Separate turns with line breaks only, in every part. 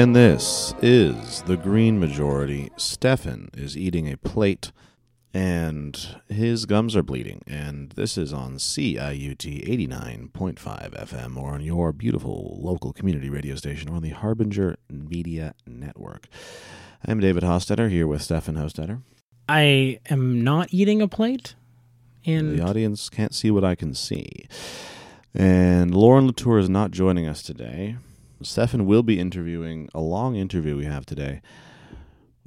And this is the Green Majority. Stefan is eating a plate and his gums are bleeding. And this is on CIUT 89.5 FM or on your beautiful local community radio station or on the Harbinger Media Network. I'm David Hostetter here with Stefan Hostetter.
I am not eating a plate. And
The audience can't see what I can see. And Lauren Latour is not joining us today. Stefan will be interviewing a long interview we have today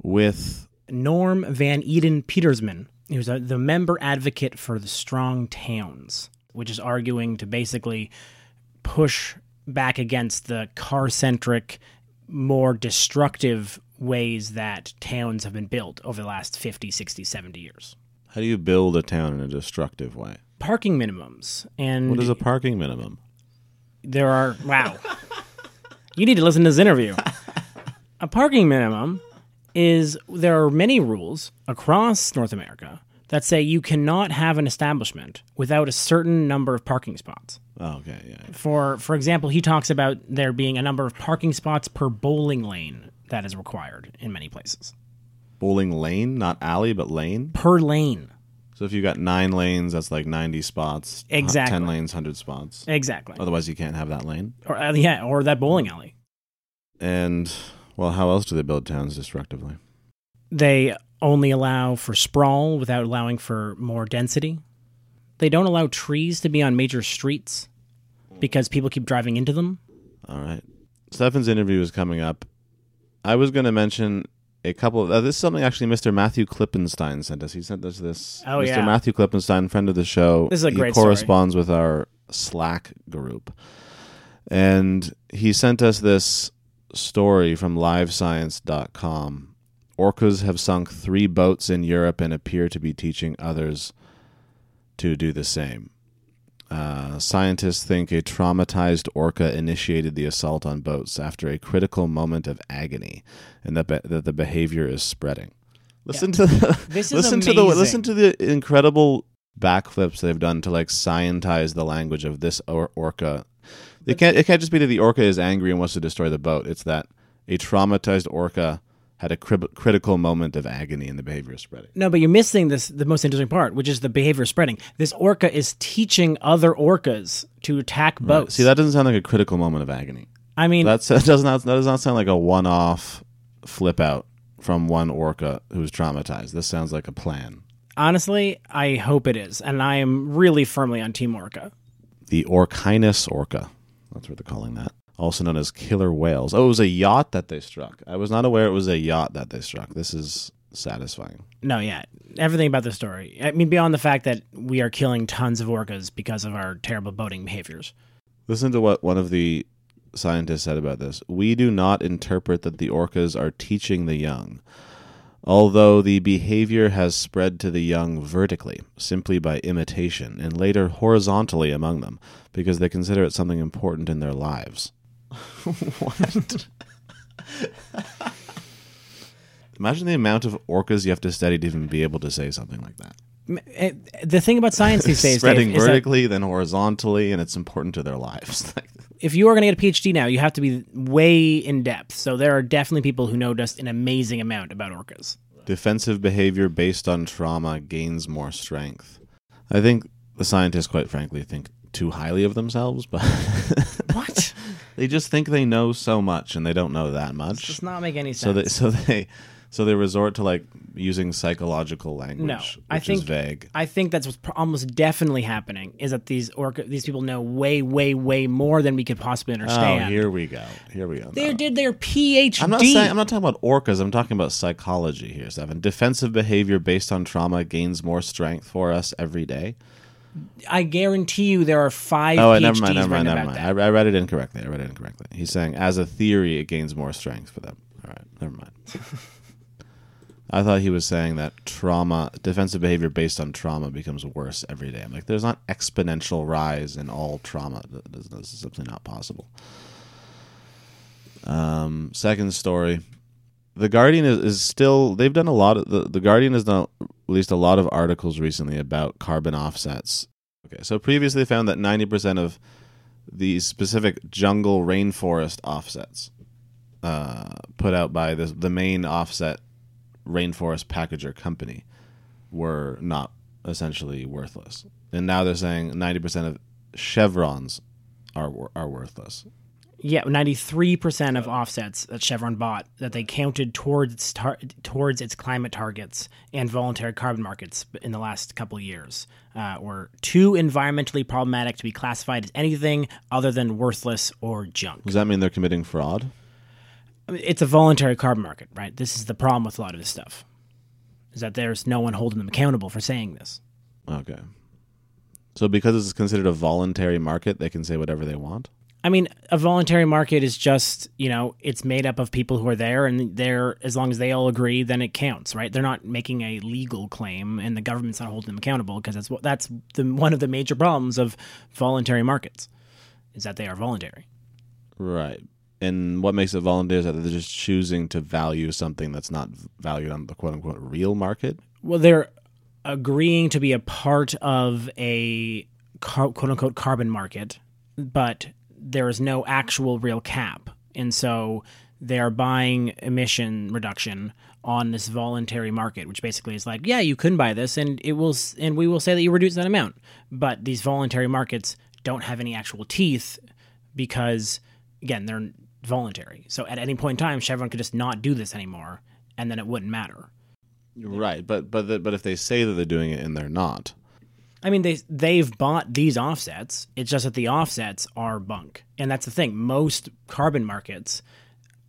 with
Norm Van Eeden Petersman, who's a, the member advocate for the Strong Towns, which is arguing to basically push back against the car centric, more destructive ways that towns have been built over the last 50, 60, 70 years.
how do you build a town in a destructive way?
Parking minimums. And
What is a parking minimum?
there are, wow. you need to listen to this interview. a parking minimum is there are many rules across North America that say you cannot have an establishment without a certain number of parking spots.
Oh, okay, yeah.
For for example, he talks about there being a number of parking spots per bowling lane that is required in many places.
Bowling lane, not alley, but lane.
Per lane.
So if you got nine lanes, that's like ninety spots.
Exactly.
Ten lanes, hundred spots.
Exactly.
Otherwise, you can't have that lane.
Or uh, yeah, or that bowling alley.
And well, how else do they build towns destructively?
They only allow for sprawl without allowing for more density. They don't allow trees to be on major streets because people keep driving into them.
All right. Stefan's interview is coming up. I was going to mention a couple of. Uh, this is something actually Mr. Matthew Klippenstein sent us. He sent us this.
Oh,
Mr.
yeah.
Matthew Klippenstein, friend of the show.
This is a
he
great story.
corresponds with our Slack group. And he sent us this story from livescience.com. Orcas have sunk three boats in Europe and appear to be teaching others to do the same. Uh, scientists think a traumatized orca initiated the assault on boats after a critical moment of agony, and that, be- that the behavior is spreading. Listen to the,
This is
listen to the listen to the incredible backflips they've done to like scientize the language of this or- orca. It can't it can't just be that the orca is angry and wants to destroy the boat. It's that a traumatized orca had a crib- critical moment of agony and the behavior spreading.
No, but you're missing this the most interesting part, which is the behavior spreading. This orca is teaching other orcas to attack boats.
See, that doesn't sound like a critical moment of agony.
I mean,
That's, that does not that does not sound like a one-off flip out from one orca who's traumatized. This sounds like a plan.
honestly, I hope it is, and I am really firmly on Team Orca.
The Orcinus orca, that's what they're calling that. Also known as killer whales. Oh, it was a yacht that they struck. I was not aware it was a yacht that they struck. This is satisfying.
No, yeah, everything about the story. I mean, beyond the fact that we are killing tons of orcas because of our terrible boating behaviors.
Listen to what one of the scientists said about this. We do not interpret that the orcas are teaching the young, although the behavior has spread to the young vertically, simply by imitation, and later horizontally among them, because they consider it something important in their lives. what? Imagine the amount of orcas you have to study to even be able to say something like that.
Eh, The thing about science these days,
Spreading
Dave,
vertically, then horizontally, and it's important to their lives.
if you are going to get a PhD now, you have to be way in depth. So there are definitely people who know just an amazing amount about orcas.
defensive behavior based on trauma gains more strength. I think the scientists, quite frankly, think too highly of themselves, but
What?
They just think they know so much and they don't know that much.
It Does not make any sense.
So they, so they, so they resort to like using psychological language,
No,
which
I think
is vague.
I think that's what's almost definitely happening is that these orca, these people know way, way, way more than we could possibly
oh,
understand.
Oh, here we go. Here we go.
they
No.
did their PhD.
I'm not saying I'm not talking about orcas. I'm talking about psychology here, Stefan. Defensive behavior based on trauma gains more strength for us every day.
I guarantee you there are five
Oh,
PhDs
never mind, never mind, never mind. I, I read it incorrectly. I read it incorrectly. He's saying, as a theory, it gains more strength for them. All right, never mind. I thought he was saying that trauma, defensive behavior based on trauma, becomes worse every day. I'm like, there's not exponential rise in all trauma. Th- This this is simply not possible. Um, second story. The Guardian is, is still. They've done a lot of the. The Guardian has done released a lot of articles recently about carbon offsets. Okay, so previously found that ninety percent of the specific jungle rainforest offsets uh, put out by the the main offset rainforest packager company were not essentially worthless, and now they're saying ninety percent of Chevron's are are worthless.
Yeah, ninety three percent of offsets that Chevron bought that they counted towards its tar- towards its climate targets and voluntary carbon markets in the last couple of years uh, were too environmentally problematic to be classified as anything other than worthless or junk.
Does that mean they're committing fraud?
I mean, It's a voluntary carbon market, right? This is the problem with a lot of this stuff, is that there's no one holding them accountable for saying this.
Okay. So because it's considered a voluntary market, they can say whatever they want.
I mean, a voluntary market is just, you know, it's made up of people who are there and they're as long as they all agree, then it counts, right? They're not making a legal claim and the government's not holding them accountable because that's what that's the one of the major problems of voluntary markets is that they are voluntary.
Right. And what makes it voluntary is that they're just choosing to value something that's not valued on the quote unquote real market.
Well, they're agreeing to be a part of a quote unquote carbon market, but there is no actual real cap. And so they're buying emission reduction on this voluntary market, which basically is like, yeah, you can buy this and it will, and we will say that you reduce that amount. But these voluntary markets don't have any actual teeth because, again, they're voluntary. So at any point in time, Chevron could just not do this anymore and then it wouldn't matter.
Right. But but the, but if they say that they're doing it and they're not,
I mean, they they've bought these offsets. It's just that the offsets are bunk, and that's the thing. Most carbon markets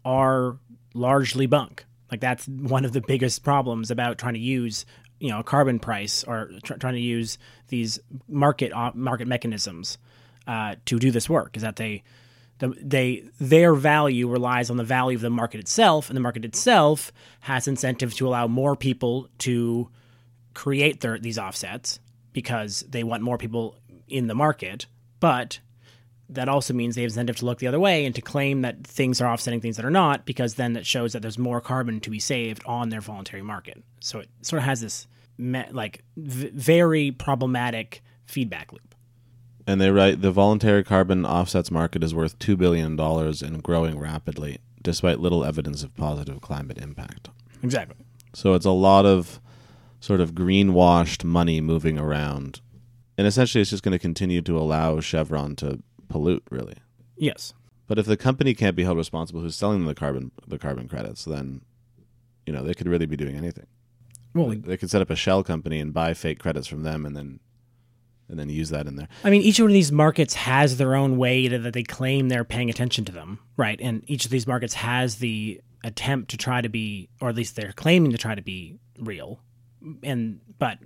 are largely bunk. Like that's one of the biggest problems about trying to use you know a carbon price or tr- trying to use these market uh, market mechanisms uh, to do this work is that they the, they their value relies on the value of the market itself, and the market itself has incentives to allow more people to create their these offsets because they want more people in the market, but that also means they have incentive to look the other way and to claim that things are offsetting things that are not, because then that shows that there's more carbon to be saved on their voluntary market. So it sort of has this me- like v- very problematic feedback loop.
and they write the voluntary carbon offsets market is worth two billion dollars and growing rapidly, despite little evidence of positive climate impact.
Exactly.
So it's a lot of sort of greenwashed money moving around. And essentially it's just going to continue to allow Chevron to pollute really.
Yes.
But if the company can't be held responsible who's selling them the carbon the carbon credits, then you know, they could really be doing anything.
Well,
They could set up a shell company and buy fake credits from them and then and then use that in there.
I mean, each one of these markets has their own way to, that they claim they're paying attention to them, right? And each of these markets has the attempt to try to be, or at least they're claiming to try to be real. And but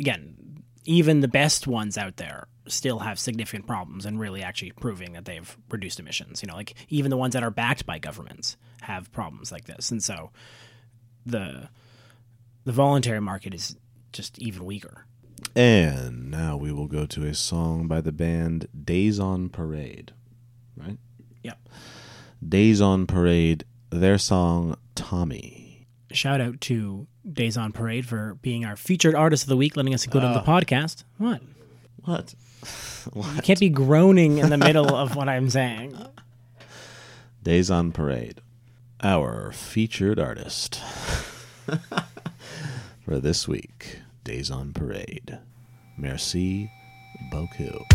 again, even the best ones out there still have significant problems and really actually proving that they've reduced emissions. You know, like even the ones that are backed by governments have problems like this, and so the the voluntary market is just even weaker.
And now we will go to a song by the band Days on Parade. Right?
Yep.
Days on Parade, their song Tommy.
Shout out to Days on Parade for being our featured artist of the week, letting us include on the ah. podcast. What?
What?
You can't be groaning in the middle of what I'm saying.
Days on Parade, our featured artist for this week. Days on Parade. Merci beaucoup.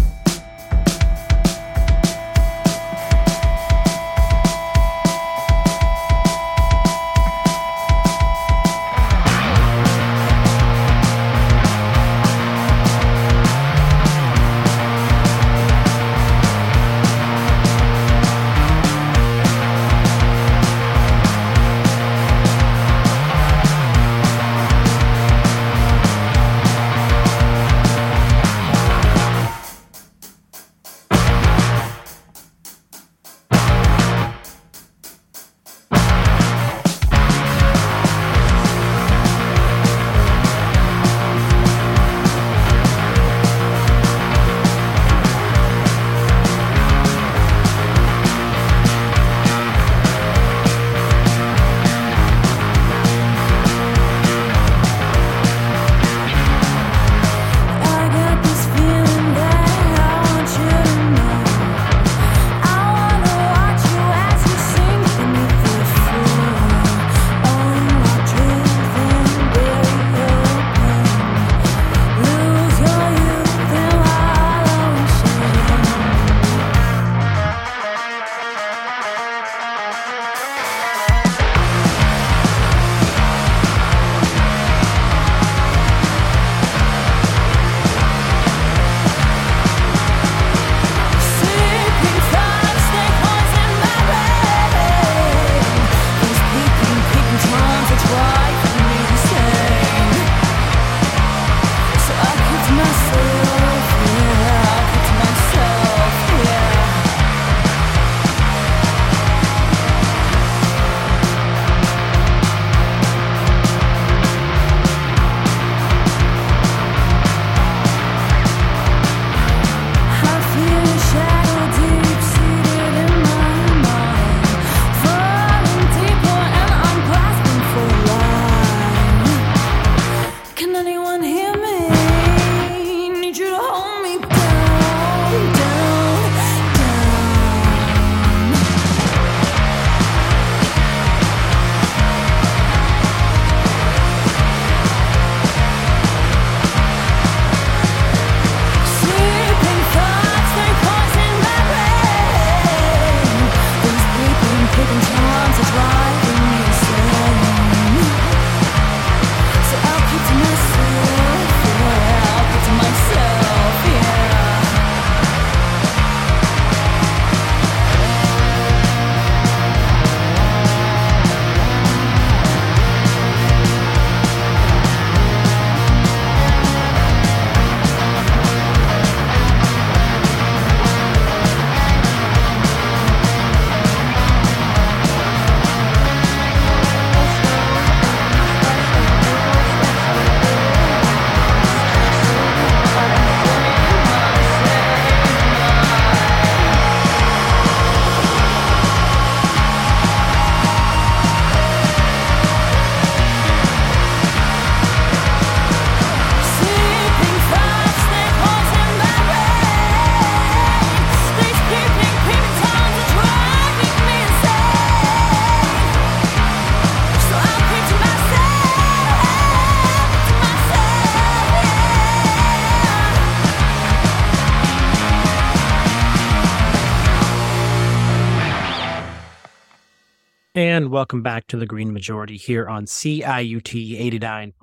And welcome back to the Green Majority here on CIUT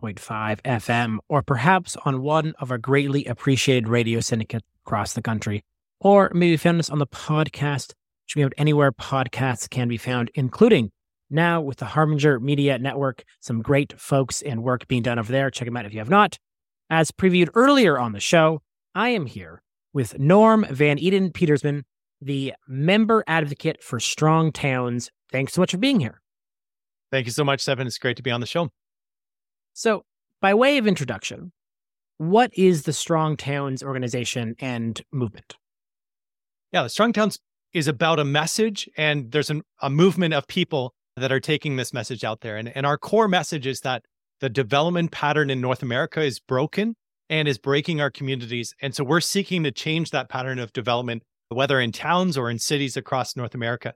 89.5 FM, or perhaps on one of our greatly appreciated radio syndicates across the country. Or maybe found us on the podcast, which we have anywhere podcasts can be found, including now with the Harbinger Media Network. Some great folks and work being done over there. Check them out if you have not. As previewed earlier on the show, I am here with Norm Van Eeden Petersman, the member advocate for Strong Towns Thanks so much for being here.
Thank you so much, Stefan. It's great to be on the show.
So, by way of introduction, what is the Strong Towns organization and movement?
Yeah, the Strong Towns is about a message, and there's an, a movement of people that are taking this message out there. And, and our core message is that the development pattern in North America is broken and is breaking our communities. And so we're seeking to change that pattern of development, whether in towns or in cities across North America.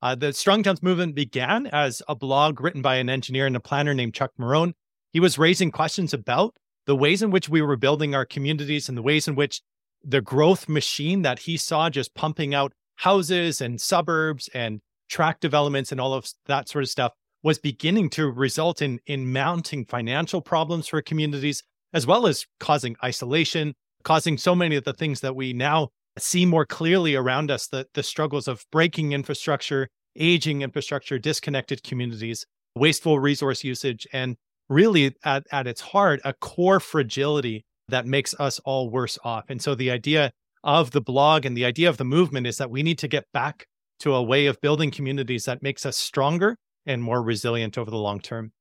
Uh, the Strong Towns movement began as a blog written by an engineer and a planner named Chuck Marohn. He was raising questions about the ways in which we were building our communities and the ways in which the growth machine that he saw just pumping out houses and suburbs and tract developments and all of that sort of stuff was beginning to result in in mounting financial problems for communities as well as causing isolation causing so many of the things that we now see more clearly around us the, the struggles of breaking infrastructure, aging infrastructure, disconnected communities, wasteful resource usage, and really at, at its heart, a core fragility that makes us all worse off. And so the idea of the blog and the idea of the movement is that we need to get back to a way of building communities that makes us stronger and more resilient over the long term.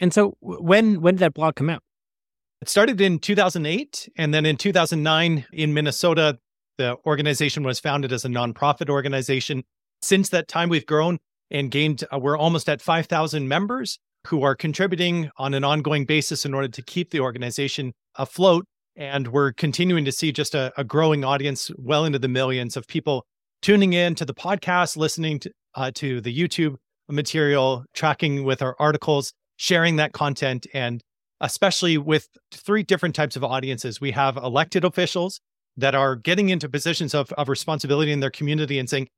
And so when when did that blog come out?
It started in 2008 and then in 2009 in Minnesota the organization was founded as a nonprofit organization. Since that time, we've grown and gained, uh, we're almost at 5,000 members who are contributing on an ongoing basis in order to keep the organization afloat. And we're continuing to see just a, a growing audience, well into the millions of people tuning in to the podcast, listening to, uh, to the YouTube material, tracking with our articles, sharing that content, and especially with three different types of audiences. We have elected officials that are getting into positions of, of responsibility in their community and saying,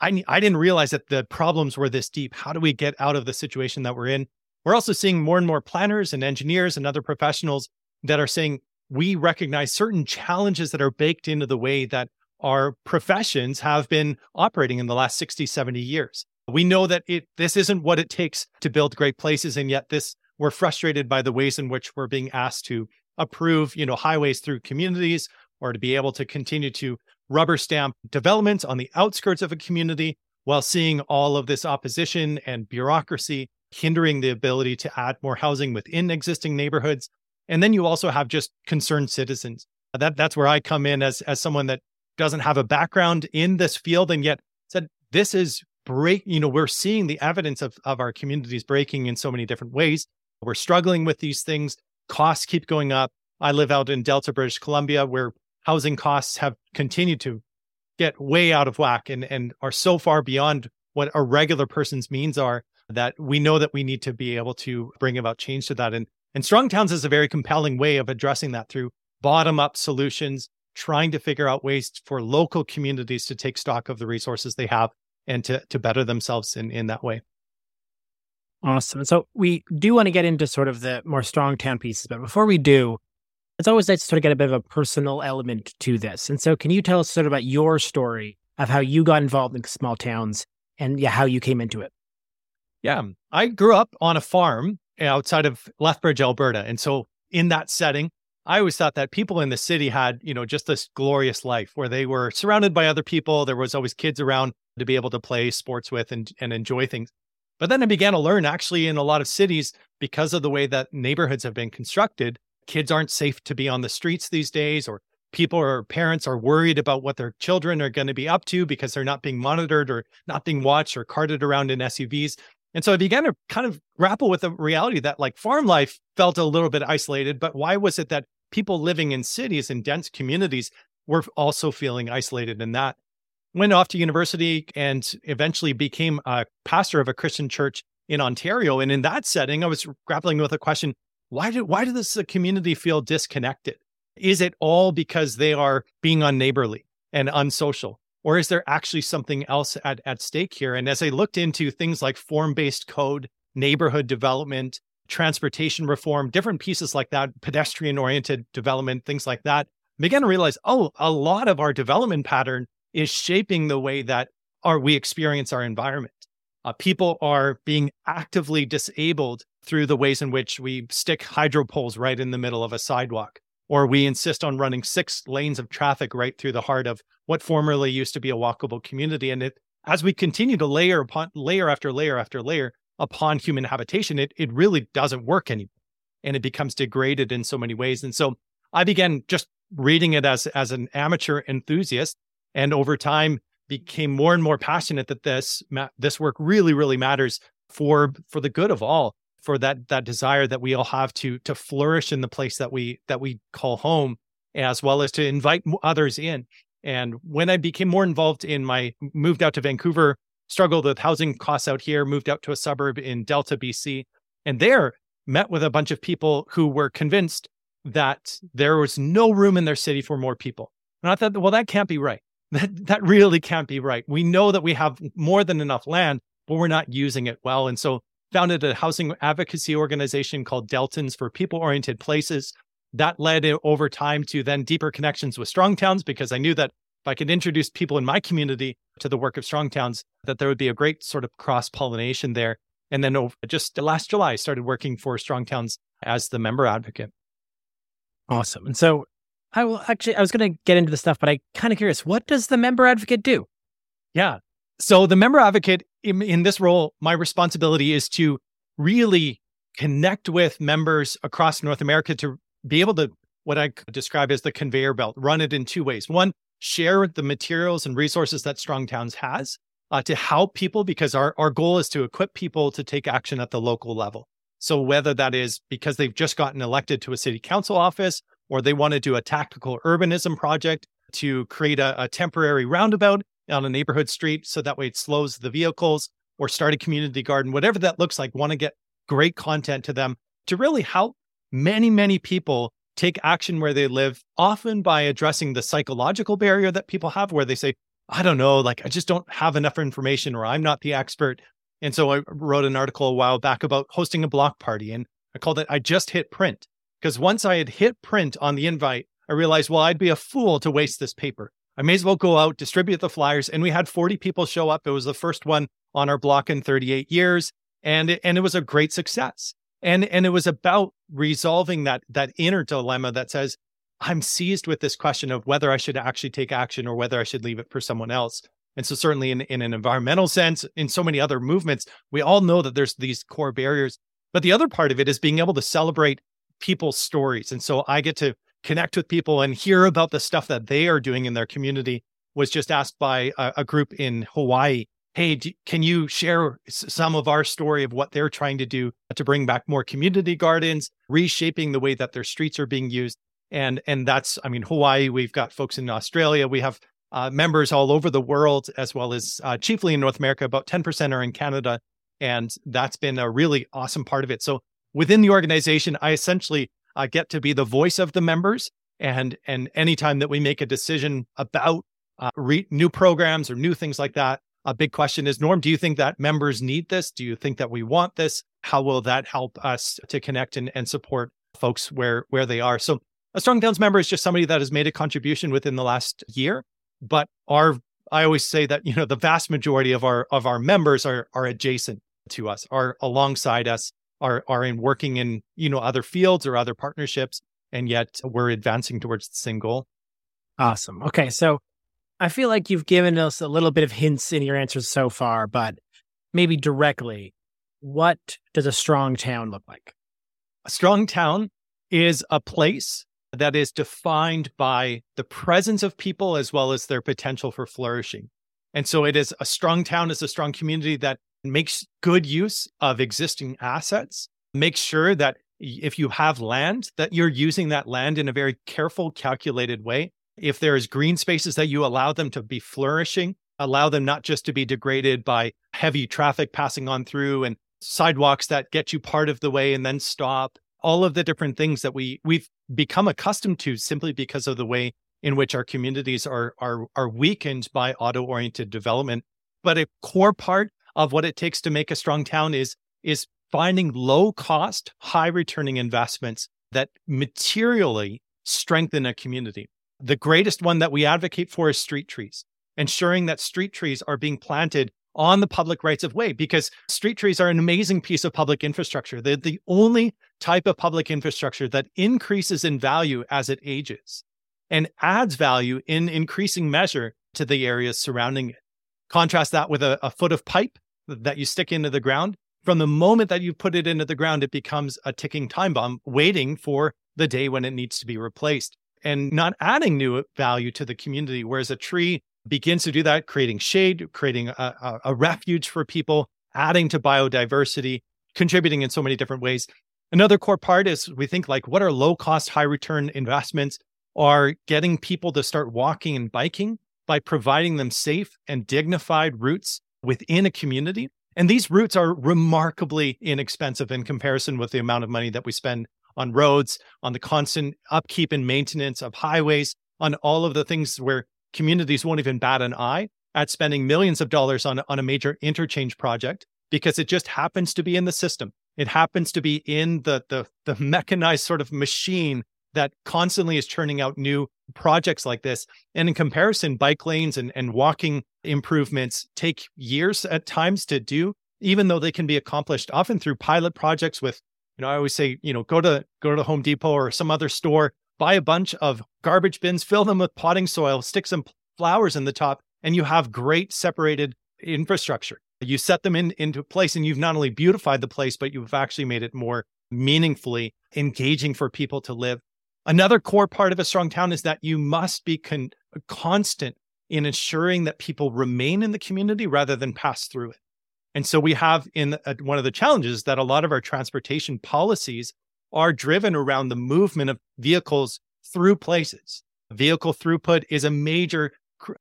I, I didn't realize that the problems were this deep. How do we get out of the situation that we're in? We're also seeing more and more planners and engineers and other professionals that are saying, we recognize certain challenges that are baked into the way that our professions have been operating in the last 60, 70 years. We know that it this isn't what it takes to build great places. And yet this we're frustrated by the ways in which we're being asked to approve, you know, highways through communities or to be able to continue to rubber stamp developments on the outskirts of a community while seeing all of this opposition and bureaucracy hindering the ability to add more housing within existing neighborhoods. And then you also have just concerned citizens. That that's where I come in as as someone that doesn't have a background in this field and yet said this is break, you know, we're seeing the evidence of of our communities breaking in so many different ways. We're struggling with these things. Costs keep going up. I live out in Delta, British Columbia, where housing costs have continued to get way out of whack and, and are so far beyond what a regular person's means are that we know that we need to be able to bring about change to that. And, and Strong Towns is a very compelling way of addressing that through bottom up solutions, trying to figure out ways for local communities to take stock of the resources they have and to, to better themselves in, in that way.
Awesome. So we do want to get into sort of the more strong town pieces, but before we do, it's always nice to sort of get a bit of a personal element to this. And so, can you tell us sort of about your story of how you got involved in small towns and yeah, how you came into it?
Yeah, um, I grew up on a farm eh, outside of Lethbridge, Alberta, and so in that setting, I always thought that people in the city had, you know, just this glorious life where they were surrounded by other people. There was always kids around to be able to play sports with and, and enjoy things. But then I began to learn actually in a lot of cities, because of the way that neighborhoods have been constructed, kids aren't safe to be on the streets these days or people or parents are worried about what their children are going to be up to because they're not being monitored or not being watched or carted around in SUVs. And so I began to kind of grapple with the reality that like farm life felt a little bit isolated, but why was it that people living in cities and dense communities were also feeling isolated in that? Went off to university and eventually became a pastor of a Christian church in Ontario. And in that setting, I was grappling with a question why do why does the community feel disconnected? Is it all because they are being unneighborly and unsocial? Or is there actually something else at, at stake here? And as I looked into things like form based code, neighborhood development, transportation reform, different pieces like that, pedestrian oriented development, things like that, began to realize, oh, a lot of our development pattern is shaping the way that our, we experience our environment. Uh, people are being actively disabled through the ways in which we stick hydro poles right in the middle of a sidewalk, or we insist on running six lanes of traffic right through the heart of what formerly used to be a walkable community. And it, as we continue to layer upon layer after layer after layer upon human habitation, it it really doesn't work anymore, and it becomes degraded in so many ways. And so I began just reading it as as an amateur enthusiast, and over time became more and more passionate that this this work really really matters for for the good of all for that that desire that we all have to to flourish in the place that we that we call home as well as to invite others in. And when i became more involved in my moved out to vancouver struggled with housing costs out here moved out to a suburb in delta bc and there met with a bunch of people who were convinced that there was no room in their city for more people. And i thought well that can't be right that that really can't be right. We know that we have more than enough land, but we're not using it well. And so founded a housing advocacy organization called Deltons for people oriented places. That led over time to then deeper connections with strong towns because I knew that if I could introduce people in my community to the work of strong towns, that there would be a great sort of cross pollination there. And then over, just last July, I started working for strong towns as the member advocate.
Awesome. And so I will actually, I was going to get into the stuff, but I kind of curious. What does the member advocate do?
Yeah. So the member advocate in, in this role, my responsibility is to really connect with members across North America to be able to what I describe as the conveyor belt, run it in two ways. One, share the materials and resources that Strong Towns has uh, to help people because our, our goal is to equip people to take action at the local level. So whether that is because they've just gotten elected to a city council office or they want to do a tactical urbanism project to create a, a temporary roundabout on a neighborhood street so that way it slows the vehicles or start a community garden, whatever that looks like, want to get great content to them to really help many, many people take action where they live, often by addressing the psychological barrier that people have where they say, I don't know, like I just don't have enough information or I'm not the expert. And so I wrote an article a while back about hosting a block party and I called it I Just Hit Print. Because once I had hit print on the invite, I realized, well, I'd be a fool to waste this paper. I may as well go out, distribute the flyers. And we had 40 people show up. It was the first one on our block in 38 years. And it, and it was a great success. And, and it was about resolving that, that inner dilemma that says, I'm seized with this question of whether I should actually take action or whether I should leave it for someone else. And so, certainly in, in an environmental sense, in so many other movements, we all know that there's these core barriers. But the other part of it is being able to celebrate people's stories. And so I get to connect with people and hear about the stuff that they are doing in their community. Was just asked by a, a group in Hawaii, hey, do, can you share some of our story of what they're trying to do to bring back more community gardens, reshaping the way that their streets are being used? And and that's, I mean, Hawaii. We've got folks in Australia. We have uh, members all over the world, as well as uh, chiefly in North America. About ten percent are in Canada, and that's been a really awesome part of it. So within the organization, I essentially uh, get to be the voice of the members. And and anytime that we make a decision about uh, re- new programs or new things like that, a big question is, Norm, do you think that members need this? Do you think that we want this? How will that help us to connect and, and support folks where where they are? So a Strong Towns member is just somebody that has made a contribution within the last year, but our I always say that you know the vast majority of our of our members are are adjacent to us, are alongside us, are are in working in you know other fields or other partnerships and yet we're advancing towards the same goal.
Awesome. Okay so i feel like you've given us a little bit of hints in your answers so far but maybe directly what does a strong town look like?
A strong town is a place that is defined by the presence of people as well as their potential for flourishing. And so it is a strong town is a strong community that makes good use of existing assets, make sure that if you have land, that you're using that land in a very careful, calculated way. If there is green spaces that you allow them to be flourishing, allow them not just to be degraded by heavy traffic passing on through and sidewalks that get you part of the way and then stop all of the different things that we we've become accustomed to simply because of the way in which our communities are are are weakened by auto-oriented development. But a core part of what it takes to make a strong town is is finding low cost, high returning investments that materially strengthen a community. The greatest one that we advocate for is street trees, ensuring that street trees are being planted on the public rights of way because street trees are an amazing piece of public infrastructure. They're the only type of public infrastructure that increases in value as it ages and adds value in increasing measure to the areas surrounding it. Contrast that with a, a foot of pipe that you stick into the ground. From the moment that you put it into the ground, it becomes a ticking time bomb waiting for the day when it needs to be replaced and not adding new value to the community. Whereas a tree begins to do that, creating shade, creating a, a, refuge for people, adding to biodiversity, contributing in so many different ways. Another core part is we think like what are low cost, high return investments are getting people to start walking and biking by providing them safe and dignified routes within a community. And these routes are remarkably inexpensive in comparison with the amount of money that we spend on roads, on the constant upkeep and maintenance of highways, on all of the things where communities won't even bat an eye at spending millions of dollars on, on a major interchange project because it just happens to be in the system. It happens to be in the, the, the mechanized sort of machine that constantly is churning out new projects like this. And in comparison, bike lanes and, and walking improvements take years at times to do, even though they can be accomplished often through pilot projects with, you know, I always say, you know, go to go to Home Depot or some other store, buy a bunch of garbage bins, fill them with potting soil, stick some flowers in the top, and you have great separated infrastructure. You set them in into place and you've not only beautified the place, but you've actually made it more meaningfully engaging for people to live. Another core part of a strong town is that you must be con- constant in ensuring that people remain in the community rather than pass through it. And so we have in a, one of the challenges that a lot of our transportation policies are driven around the movement of vehicles through places. Vehicle throughput is a major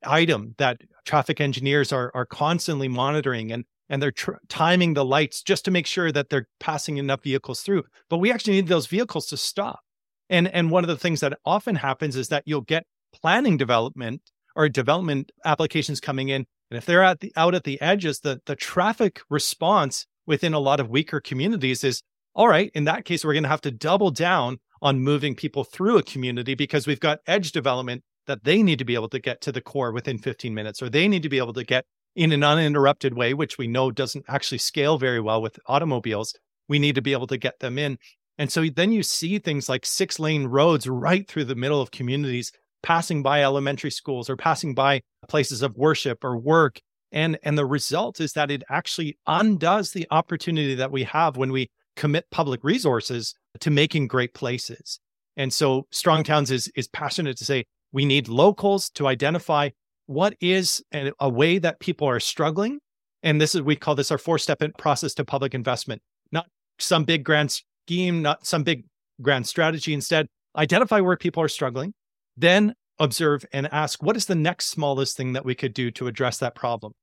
item that traffic engineers are, are constantly monitoring and, and they're tr- timing the lights just to make sure that they're passing enough vehicles through. But we actually need those vehicles to stop. And, and one of the things that often happens is that you'll get planning development or development applications coming in. And if they're at the, out at the edges, the, the traffic response within a lot of weaker communities is all right, in that case, we're going to have to double down on moving people through a community because we've got edge development that they need to be able to get to the core within 15 minutes, or they need to be able to get in an uninterrupted way, which we know doesn't actually scale very well with automobiles. We need to be able to get them in. And so then you see things like six lane roads right through the middle of communities, passing by elementary schools or passing by places of worship or work. And, and the result is that it actually undoes the opportunity that we have when we commit public resources to making great places. And so Strong Towns is, is passionate to say we need locals to identify what is a, a way that people are struggling. And this is, we call this our four step process to public investment, not some big grand scheme, not some big grand strategy. Instead, identify where people are struggling, then observe and ask what is the next smallest thing that we could do to address that problem.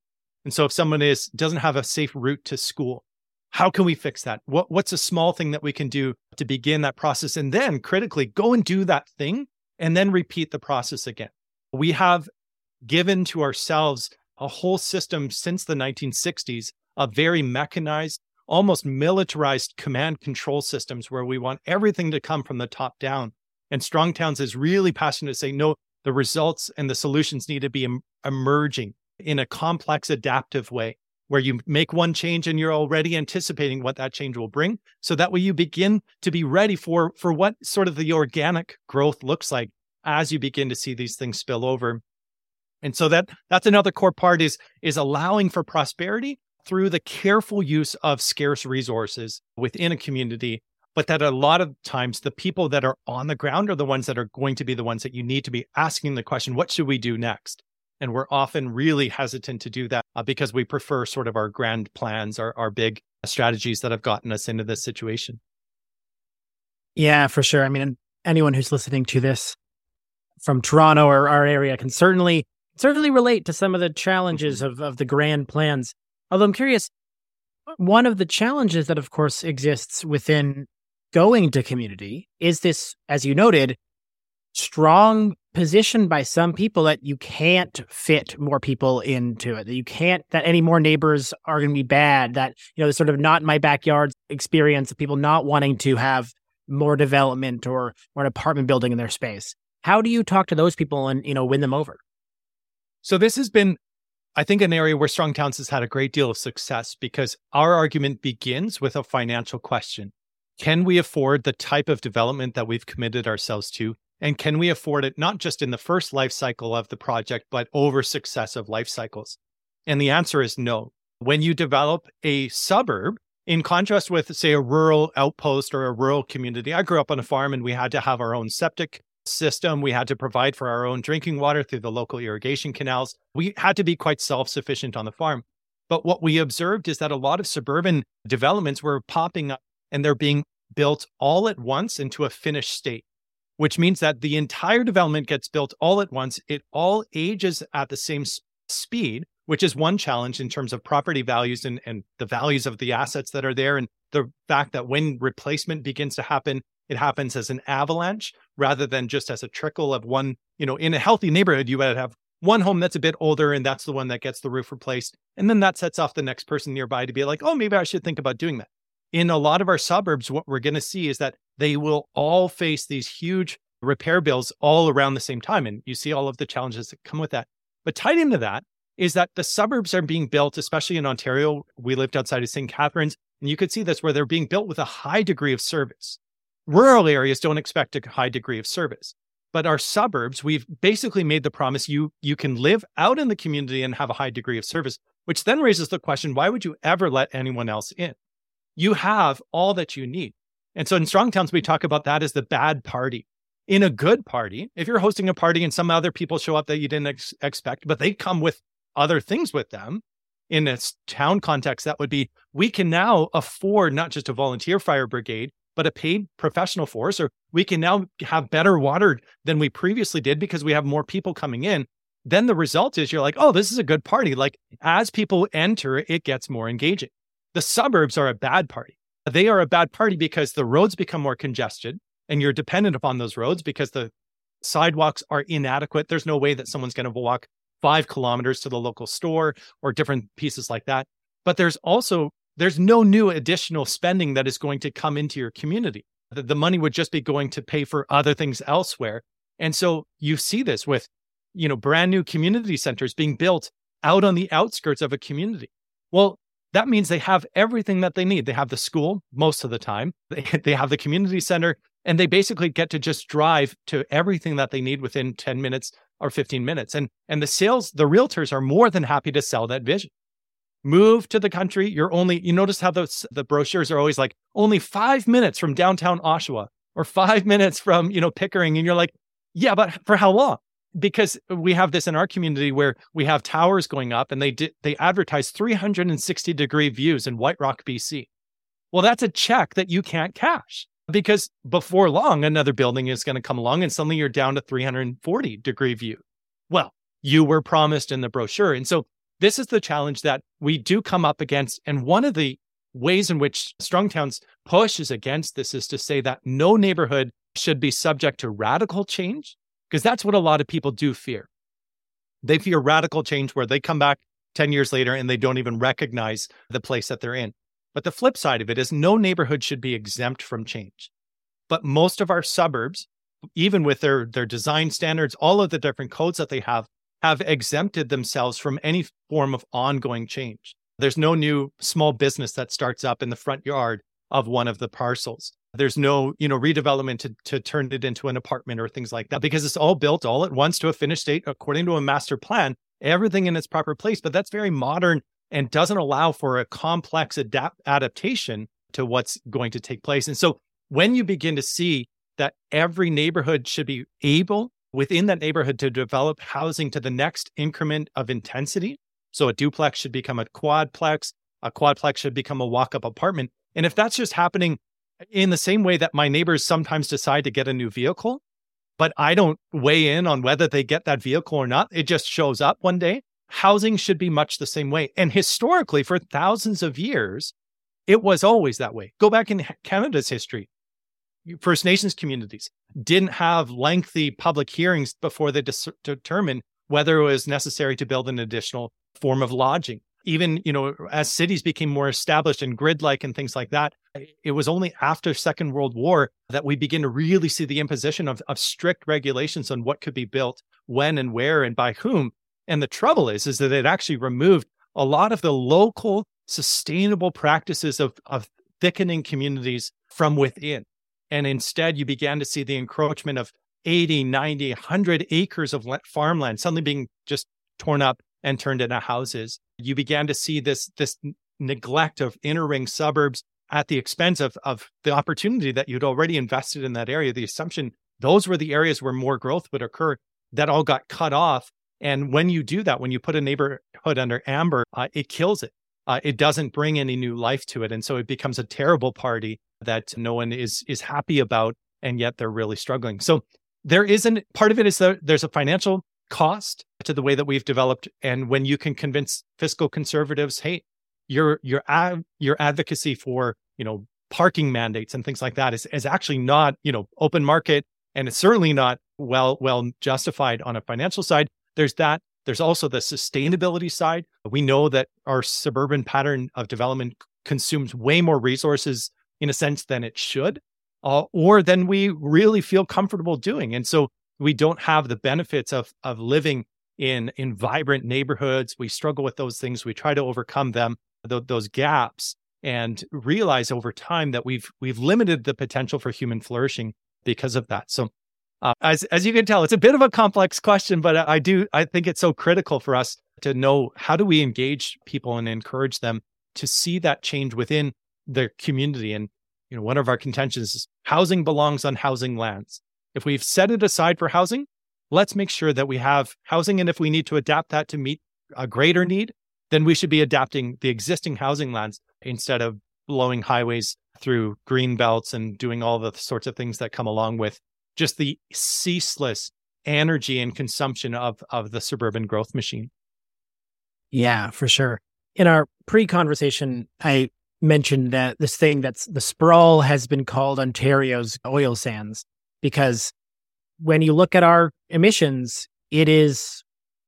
And so if someone is doesn't have a safe route to school, how can we fix that? What, what's a small thing that we can do to begin that process? And then critically go and do that thing and then repeat the process again. We have given to ourselves a whole system since the 1960s of very mechanized, almost militarized command control systems where we want everything to come from the top down. And Strong Towns is really passionate to say, no, the results and the solutions need to be em- emerging in a complex, adaptive way where you make one change and you're already anticipating what that change will bring so that way you begin to be ready for for what sort of the organic growth looks like as you begin to see these things spill over and so that that's another core part is is allowing for prosperity through the careful use of scarce resources within a community but that a lot of times the people that are on the ground are the ones that are going to be the ones that you need to be asking the question what should we do next and we're often really hesitant to do that uh, because we prefer sort of our grand plans, our, our big strategies that have gotten us into this situation.
Yeah, for sure. I mean, anyone who's listening to this from Toronto or our area can certainly certainly relate to some of the challenges of, of the grand plans. Although I'm curious, one of the challenges that of course exists within going to community is this, as you noted, strong position by some people that you can't fit more people into it that you can't that any more neighbors are going to be bad that you know the sort of not in my backyard experience of people not wanting to have more development or or an apartment building in their space. How do you talk to those people and you know win them over?
So this has been i think an area where strong towns has had a great deal of success because our argument begins with a financial question can we afford the type of development that we've committed ourselves to and can we afford it not just in the first life cycle of the project, but over successive life cycles? And the answer is no. When you develop a suburb, in contrast with, say, a rural outpost or a rural community, I grew up on a farm and we had to have our own septic system. We had to provide for our own drinking water through the local irrigation canals. We had to be quite self sufficient on the farm. But what we observed is that a lot of suburban developments were popping up and they're being built all at once into a finished state which means that the entire development gets built all at once. It all ages at the same speed, which is one challenge in terms of property values and, and the values of the assets that are there. And the fact that when replacement begins to happen, it happens as an avalanche rather than just as a trickle of one, you know, in a healthy neighborhood, you would have one home that's a bit older and that's the one that gets the roof replaced. And then that sets off the next person nearby to be like, oh, maybe I should think about doing that. In a lot of our suburbs, what we're going to see is that they will all face these huge repair bills all around the same time. And you see all of the challenges that come with that. But tied into that is that the suburbs are being built, especially in Ontario. We lived outside of St. Catharines, and you could see this where they're being built with a high degree of service. Rural areas don't expect a high degree of service. But our suburbs, we've basically made the promise you you can live out in the community and have a high degree of service, which then raises the question, why would you ever let anyone else in? You have all that you need. And so in Strong Towns, we talk about that as the bad party. In a good party, if you're hosting a party and some other people show up that you didn't ex- expect, but they come with other things with them, in a town context, that would be we can now afford not just a volunteer fire brigade, but a paid professional force, or we can now have better water than we previously did because we have more people coming in. Then the result is you're like, oh, this is a good party. Like as people enter, it gets more engaging. The suburbs are a bad party. They are a bad party because the roads become more congested and you're dependent upon those roads because the sidewalks are inadequate. There's no way that someone's going to walk five kilometers to the local store or different pieces like that. But there's also there's no new additional spending that is going to come into your community. The, the money would just be going to pay for other things elsewhere. And so you see this with, you know, brand new community centers being built out on the outskirts of a community. Well, that means they have everything that they need. They have the school most of the time, they, they have the community center, and they basically get to just drive to everything that they need within 10 minutes or 15 minutes. And, and the sales, the realtors are more than happy to sell that vision. Move to the country. You're only, you notice how those, the brochures are always like only five minutes from downtown Oshawa or five minutes from, you know, Pickering. And you're like, yeah, but for how long? because we have this in our community where we have towers going up and they di- they advertise 360 degree views in White Rock, BC. Well, that's a check that you can't cash because before long another building is going to come along and suddenly you're down to 340 degree view. Well, you were promised in the brochure. And so this is the challenge that we do come up against and one of the ways in which Strong Towns pushes against this is to say that no neighborhood should be subject to radical change because that's what a lot of people do fear. They fear radical change where they come back 10 years later and they don't even recognize the place that they're in. But the flip side of it is no neighborhood should be exempt from change. But most of our suburbs, even with their, their design standards, all of the different codes that they have, have exempted themselves from any form of ongoing change. There's no new small business that starts up in the front yard of one of the parcels. There's no, you know, redevelopment to, to turn it into an apartment or things like that because it's all built all at once to a finished state according to a master plan, everything in its proper place. But that's very modern and doesn't allow for a complex adapt adaptation to what's going to take place. And so when you begin to see that every neighborhood should be able within that neighborhood to develop housing to the next increment of intensity. So a duplex should become a quadplex, a quadplex should become a walk up apartment. And if that's just happening in the same way that my neighbors sometimes decide to get a new vehicle, but I don't weigh in on whether they get that vehicle or not. It just shows up one day. Housing should be much the same way. And historically, for thousands of years, it was always that way. Go back in Canada's history. First Nations communities didn't have lengthy public hearings before they dis- determined whether it was necessary to build an additional form of lodging. Even, you know, as cities became more established and grid-like and things like that, it was only after Second World War that we begin to really see the imposition of, of strict regulations on what could be built, when and where and by whom. And the trouble is, is that it actually removed a lot of the local sustainable practices of, of thickening communities from within. And instead, you began to see the encroachment of 80, 90, 100 acres of farmland suddenly being just torn up and turned into houses. You began to see this, this neglect of inner ring suburbs at the expense of, of the opportunity that you'd already invested in that area. The assumption those were the areas where more growth would occur that all got cut off. And when you do that, when you put a neighborhood under amber, uh, it kills it. Uh, it doesn't bring any new life to it. And so it becomes a terrible party that no one is is happy about and yet they're really struggling. So there isn't part of it is that there's a financial cost to the way that we've developed and when you can convince fiscal conservatives hey your your ad, your advocacy for you know parking mandates and things like that is, is actually not you know open market and it's certainly not well well justified on a financial side there's that. There's also the sustainability side. We know that our suburban pattern of development consumes way more resources in a sense than it should, uh, or than we really feel comfortable doing. And so we don't have the benefits of of living in in vibrant neighborhoods. We struggle with those things. We try to overcome them, th- those gaps, and realize over time that we've we've limited the potential for human flourishing because of that. So. Uh, as as you can tell, it's a bit of a complex question, but I do I think it's so critical for us to know how do we engage people and encourage them to see that change within the community. And, you know, one of our contentions is housing belongs on housing lands. If we've set it aside for housing, let's make sure that we have housing. And if we need to adapt that to meet a greater need, then we should be adapting the existing housing lands instead of blowing highways through green belts and doing all the sorts of things that come along with just the ceaseless energy and consumption of of the suburban growth machine.
Yeah, for sure. In our pre-conversation, I mentioned that this thing that's the sprawl has been called Ontario's oil sands because when you look at our emissions, it is,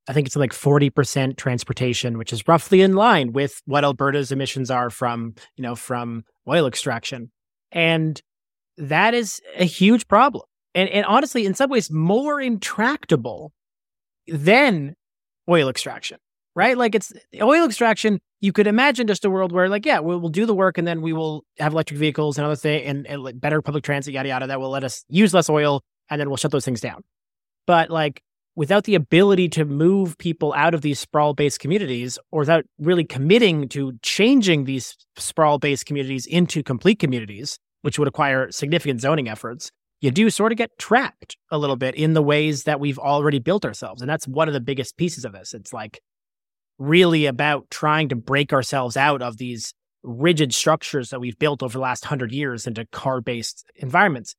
I think it's like 40% transportation, which is roughly in line with what Alberta's emissions are from, you know, from oil extraction. And that is a huge problem. And, and honestly, in some ways, more intractable than oil extraction, right? Like it's oil extraction you could imagine just a world where like yeah we'll, we'll do the work and then we will have electric vehicles and other things and, and better public transit yada yada that will let us use less oil and then we'll shut those things down. But like without the ability to move people out of these sprawl based communities or without really committing to changing these sprawl based communities into complete communities which would require significant zoning efforts you do sort of get trapped a little bit in the ways that we've already built ourselves. And that's one of the biggest pieces of this. It's like really about trying to break ourselves out of these rigid structures that we've built over the last hundred years into car based environments.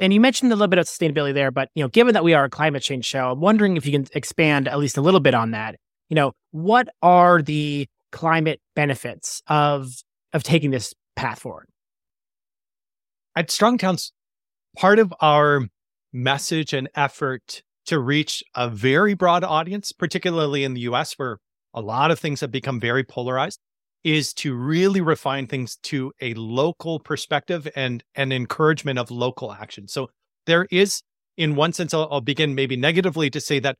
And you mentioned a little bit of sustainability there, but you know, given that we are a climate change show, I'm wondering if you can expand at least a little bit on that. You know, what are the climate benefits of of taking this path forward?
At Strong Towns, part of our message and effort to reach a very broad audience, particularly in the US, where a lot of things have become very polarized is to really refine things to a local perspective and an encouragement of local action. So there is, in one sense, I'll, I'll begin maybe negatively to say that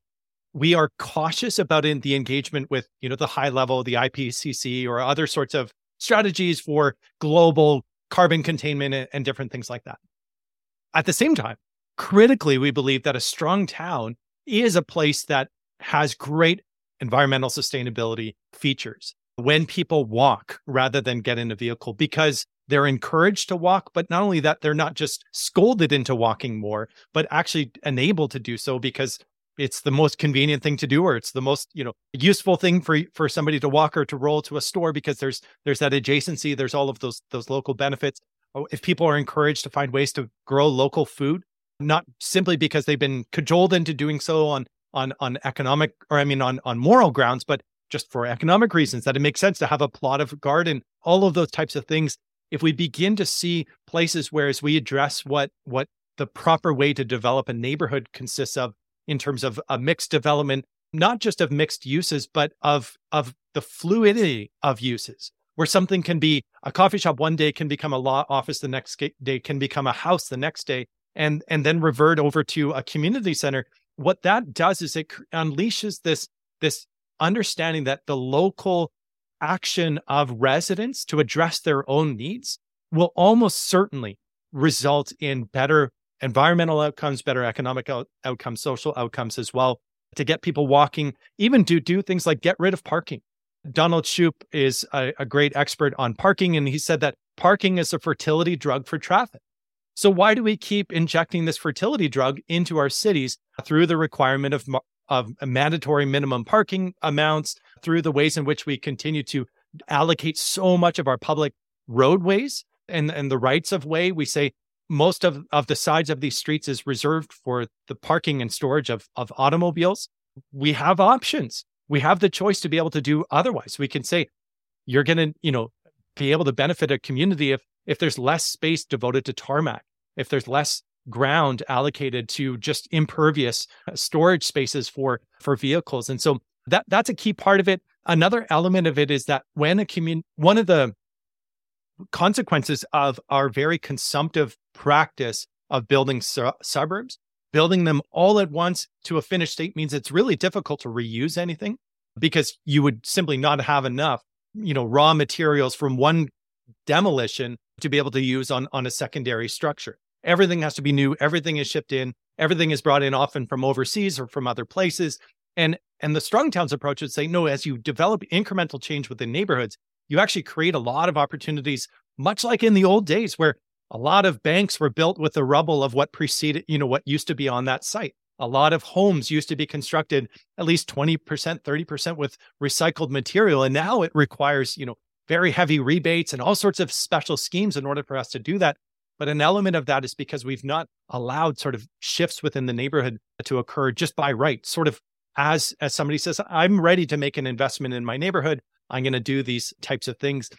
we are cautious about in the engagement with, you know, the high level, the IPCC or other sorts of strategies for global carbon containment and, and different things like that. At the same time, critically, we believe that a strong town is a place that has great environmental sustainability features when people walk rather than get in a vehicle because they're encouraged to walk but not only that they're not just scolded into walking more but actually enabled to do so because it's the most convenient thing to do or it's the most you know useful thing for for somebody to walk or to roll to a store because there's there's that adjacency there's all of those those local benefits. Oh, if people are encouraged to find ways to grow local food not simply because they've been cajoled into doing so on on on economic or I mean on on moral grounds, but just for economic reasons that it makes sense to have a plot of garden, all of those types of things. If we begin to see places where as we address what what the proper way to develop a neighborhood consists of in terms of a mixed development, not just of mixed uses, but of of the fluidity of uses, where something can be a coffee shop one day can become a law office the next day can become a house the next day and and then revert over to a community center what that does is it unleashes this this understanding that the local action of residents to address their own needs will almost certainly result in better environmental outcomes, better economic out- outcomes, social outcomes as well. To get people walking, even to do things like get rid of parking. Donald Shoup is a, a great expert on parking, and he said that parking is a fertility drug for traffic. So why do we keep injecting this fertility drug into our cities through the requirement of of mandatory minimum parking amounts, through the ways in which we continue to allocate so much of our public roadways and, and the rights of way. We say most of, of the sides of these streets is reserved for the parking and storage of, of automobiles. We have options. We have the choice to be able to do otherwise. We can say, you're going to, you know, be able to benefit a community if if there's less space devoted to tarmac, if there's less ground allocated to just impervious uh, storage spaces for for vehicles. And so that that's a key part of it. Another element of it is that when a community, one of the consequences of our very consumptive practice of building su- suburbs, building them all at once to a finished state means it's really difficult to reuse anything because you would simply not have enough, you know, raw materials from one demolition to be able to use on on a secondary structure. Everything has to be new. Everything is shipped in. Everything is brought in often from overseas or from other places. And and the strong towns approach would say, no, as you develop incremental change within neighborhoods, you actually create a lot of opportunities, much like in the old days where a lot of banks were built with the rubble of what preceded, you know, what used to be on that site. A lot of homes used to be constructed at least 20%, 30% with recycled material. And now it requires, you know, very heavy rebates and all sorts of special schemes in order for us to do that. But an element of that is because we've not allowed sort of shifts within the neighborhood to occur just by right, sort of as as somebody says, I'm ready to make an investment in my neighborhood. I'm going to do these types of things.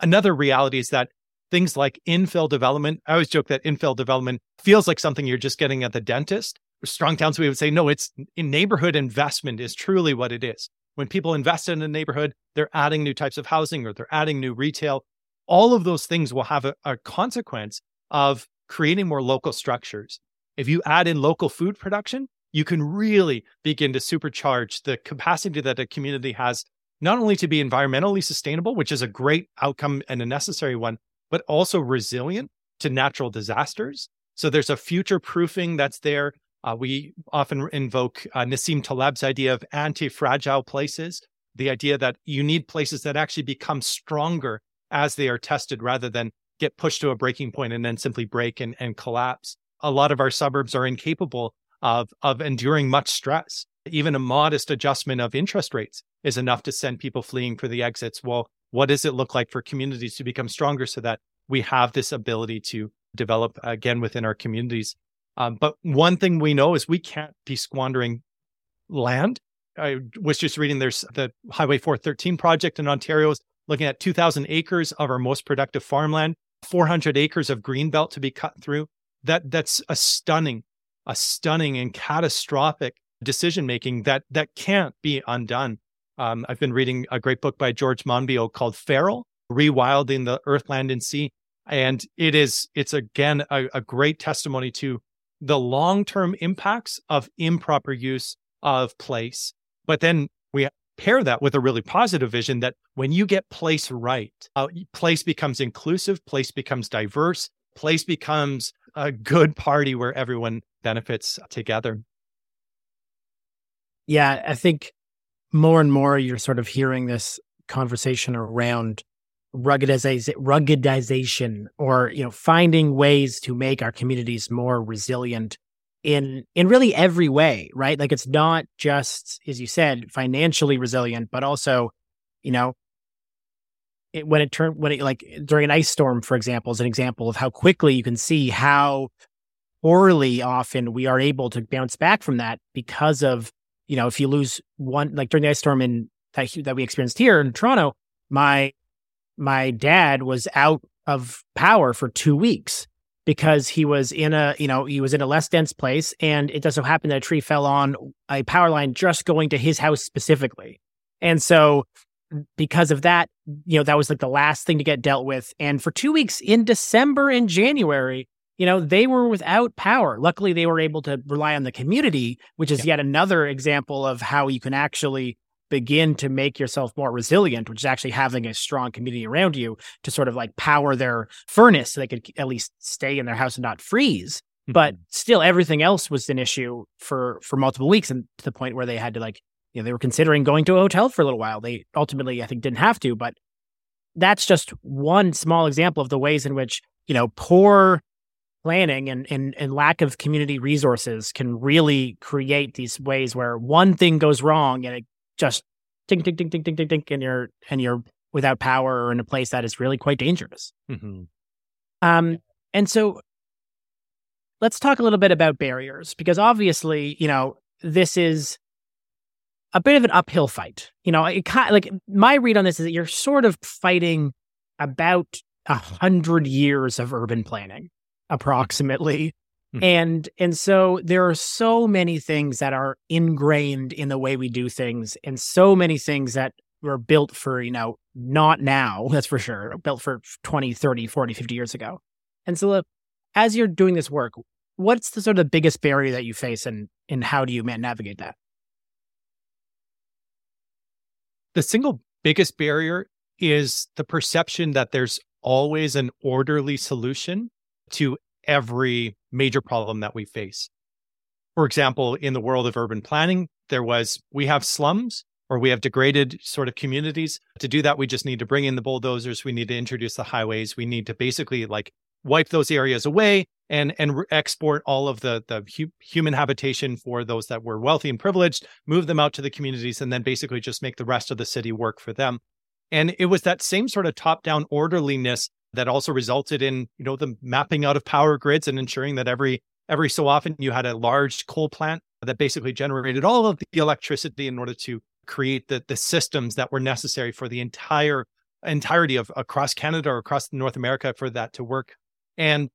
Another reality is that things like infill development. I always joke that infill development feels like something you're just getting at the dentist. Strong towns, we would say, no, it's in neighborhood investment is truly what it is. When people invest in a neighborhood, they're adding new types of housing or they're adding new retail. All of those things will have a, a consequence of creating more local structures. If you add in local food production, you can really begin to supercharge the capacity that a community has, not only to be environmentally sustainable, which is a great outcome and a necessary one, but also resilient to natural disasters. So there's a future proofing that's there. Uh, we often invoke uh, Nassim Taleb's idea of anti fragile places, the idea that you need places that actually become stronger as they are tested rather than get pushed to a breaking point and then simply break and, and collapse. A lot of our suburbs are incapable of, of enduring much stress. Even a modest adjustment of interest rates is enough to send people fleeing for the exits. Well, what does it look like for communities to become stronger so that we have this ability to develop again within our communities? Um, but one thing we know is we can't be squandering land. I was just reading there's the Highway 413 project in Ontario is looking at 2,000 acres of our most productive farmland 400 acres of greenbelt to be cut through. That that's a stunning, a stunning and catastrophic decision making that that can't be undone. Um, I've been reading a great book by George Monbiot called Feral, Rewilding the Earth, Land, and Sea. And it is, it's again a, a great testimony to the long term impacts of improper use of place. But then we pair that with a really positive vision that when you get place right, uh, place becomes inclusive, place becomes diverse, place becomes a good party where everyone benefits together.
Yeah, I think more and more you're sort of hearing this conversation around ruggedization, or you know finding ways to make our communities more resilient in in really every way, right? Like it's not just as you said financially resilient, but also, you know, it, when it turned when it like during an ice storm, for example, is an example of how quickly you can see how poorly often we are able to bounce back from that because of you know if you lose one like during the ice storm in that that we experienced here in Toronto, my my dad was out of power for two weeks because he was in a you know he was in a less dense place and it does so happen that a tree fell on a power line just going to his house specifically. And so because of that you know that was like the last thing to get dealt with. And for two weeks in december and january you know they were without power. Luckily they were able to rely on the community which is yeah. yet another example of how you can actually begin to make yourself more resilient, which is actually having a strong community around you to sort of like power their furnace so they could at least stay in their house and not freeze. Mm-hmm. But still, everything else was an issue for for multiple weeks, and to the point where they had to like, you know, they were considering going to a hotel for a little while. They ultimately, I think, didn't have to, but that's just one small example of the ways in which you know poor planning and, and, and lack of community resources can really create these ways where one thing goes wrong and it just tink tink tink tink tink tink tink, and you're and you're without power or in a place that is really quite dangerous. Mm-hmm. Um, and so let's talk a little bit about barriers because obviously, you know, this is a bit of an uphill fight. You know, it kind like my read on this is that you're sort of fighting about a hundred years of urban planning, approximately, Hmm. And and so there are so many things that are ingrained in the way we do things and so many things that were built for, you know, not now, that's for sure, built for 20, 30, 40, 50 years ago. And so as you're doing this work, what's the sort of the biggest barrier that you face and and how do you man navigate that?
The single biggest barrier is the perception that there's always an orderly solution to every major problem that we face. For example, in the world of urban planning, there was we have slums or we have degraded sort of communities. To do that, we just need to bring in the bulldozers. We need to introduce the highways. We need to basically like wipe those areas away and and re- export all of the the hu- human habitation for those that were wealthy and privileged, move them out to the communities, and then basically just make the rest of the city work for them. And it was that same sort of top down orderliness that also resulted in you know the mapping out of power grids and ensuring that every every so often you had a large coal plant that basically generated all of the electricity in order to create the the systems that were necessary for the entire entirety of across Canada or across North America for that to work. And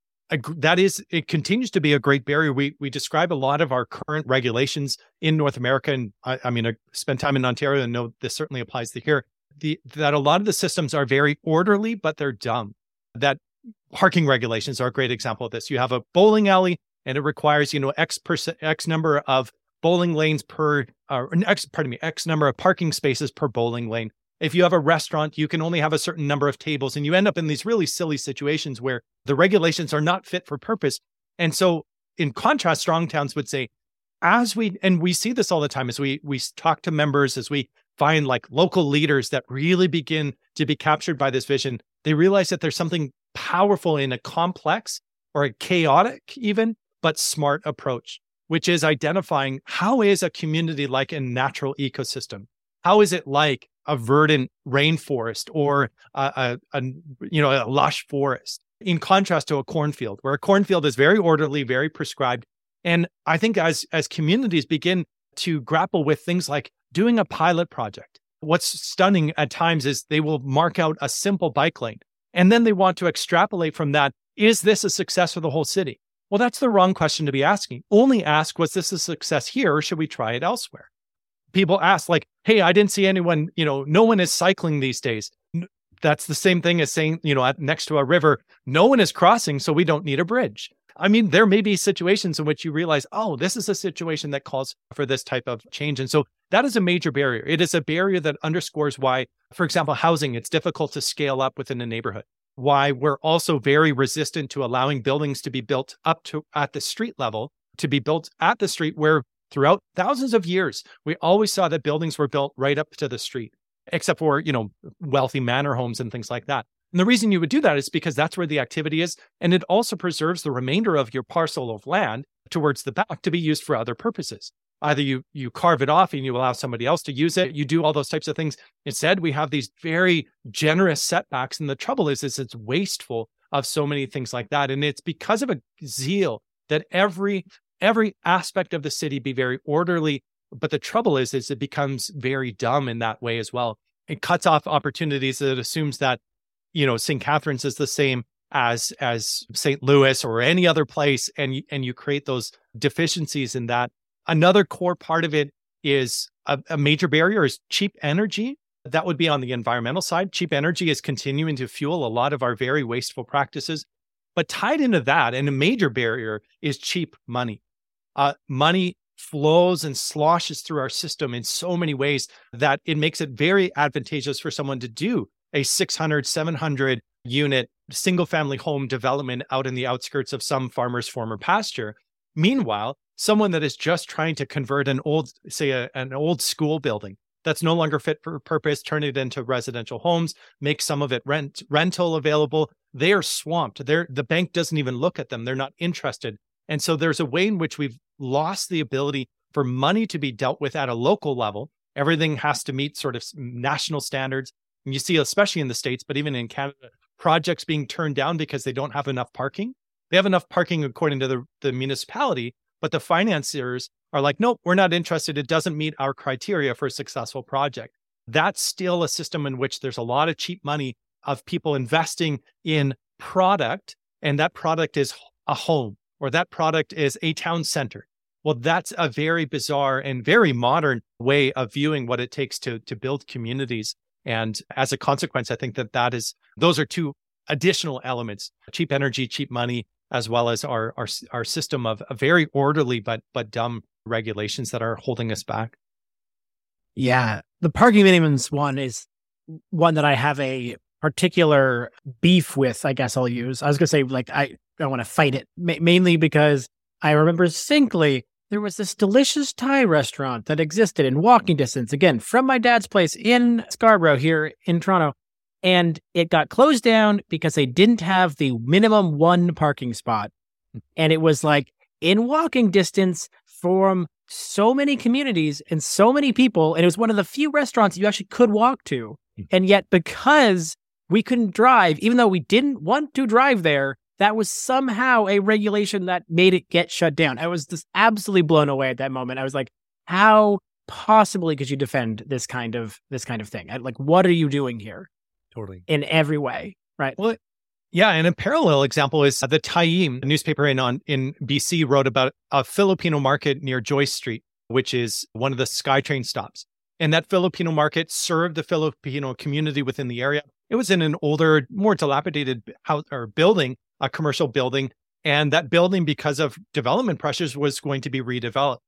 that is it continues to be a great barrier. We we describe a lot of our current regulations in North America, and I, I mean I spent time in Ontario and know this certainly applies to here. The, that a lot of the systems are very orderly, but they're dumb that parking regulations are a great example of this. You have a bowling alley and it requires, you know, X percent, X number of bowling lanes per, uh, X, pardon me, X number of parking spaces per bowling lane. If you have a restaurant, you can only have a certain number of tables and you end up in these really silly situations where the regulations are not fit for purpose. And so in contrast, strong towns would say, as we, and we see this all the time as we, we talk to members, as we find like local leaders that really begin to be captured by this vision, they realize that there's something powerful in a complex or a chaotic, even, but smart approach, which is identifying how is a community like a natural ecosystem? How is it like a verdant rainforest or a, a, a you know a lush forest? In contrast to a cornfield, where a cornfield is very orderly, very prescribed. And I think as as communities begin to grapple with things like doing a pilot project, what's stunning at times is they will mark out a simple bike lane and then they want to extrapolate from that is this a success for the whole city? Well, that's the wrong question to be asking. Only ask, was this a success here or should we try it elsewhere? People ask, like, hey, I didn't see anyone, you know, no one is cycling these days. That's the same thing as saying, you know, next to a river, no one is crossing, so we don't need a bridge. I mean, there may be situations in which you realize, oh, this is a situation that calls for this type of change. And so that is a major barrier. It is a barrier that underscores why, for example, housing, it's difficult to scale up within a neighborhood. Why we're also very resistant to allowing buildings to be built up to at the street level, to be built at the street where throughout thousands of years, we always saw that buildings were built right up to the street, except for, you know, wealthy manor homes and things like that. And the reason you would do that is because that's where the activity is. And it also preserves the remainder of your parcel of land towards the back to be used for other purposes. Either you you carve it off and you allow somebody else to use it, you do all those types of things. Instead, we have these very generous setbacks. And the trouble is, is it's wasteful of so many things like that. And it's because of a zeal that every every aspect of the city be very orderly. But the trouble is, is it becomes very dumb in that way as well. It cuts off opportunities. It assumes that you know, St. Catharines is the same as as St. Louis or any other place, and and you create those deficiencies in that. Another core part of it is a, a major barrier is cheap energy. That would be on the environmental side. Cheap energy is continuing to fuel a lot of our very wasteful practices. But tied into that, and a major barrier is cheap money. Uh, money flows and sloshes through our system in so many ways that it makes it very advantageous for someone to do a 600, 700 unit single family home development out in the outskirts of some farmer's former pasture. Meanwhile, someone that is just trying to convert an old, say, a, an old school building that's no longer fit for purpose, turn it into residential homes, make some of it rent rental available. They are swamped. They're, the bank doesn't even look at them. They're not interested. And so there's a way in which we've lost the ability for money to be dealt with at a local level. Everything has to meet sort of national standards. And you see, especially in the States, but even in Canada, projects being turned down because they don't have enough parking. They have enough parking according to the, the municipality, but the financiers are like, nope, we're not interested. It doesn't meet our criteria for a successful project. That's still a system in which there's a lot of cheap money of people investing in product, and that product is a home or that product is a town center. Well, that's a very bizarre and very modern way of viewing what it takes to to build communities. And as a consequence, I think that that is those are two additional elements: cheap energy, cheap money, as well as our our our system of very orderly but but dumb regulations that are holding us back.
Yeah, the parking minimums one is one that I have a particular beef with. I guess I'll use. I was gonna say like I I want to fight it ma- mainly because I remember distinctly there was this delicious Thai restaurant that existed in walking distance, again, from my dad's place in Scarborough here in Toronto. And it got closed down because they didn't have the minimum one parking spot. And it was like in walking distance from so many communities and so many people. And it was one of the few restaurants you actually could walk to. Hmm. And yet, because we couldn't drive, even though we didn't want to drive there, that was somehow a regulation that made it get shut down. I was just absolutely blown away at that moment. I was like, how possibly could you defend this kind of this kind of thing? Like, what are you doing here?
Totally.
In every way. Right.
Well, yeah, and a parallel example is the Tyee, newspaper in on in BC, wrote about a Filipino market near Joyce Street, which is one of the SkyTrain stops. And that Filipino market served the Filipino community within the area. It was in an older, more dilapidated house or building, a commercial building. And that building, because of development pressures, was going to be redeveloped.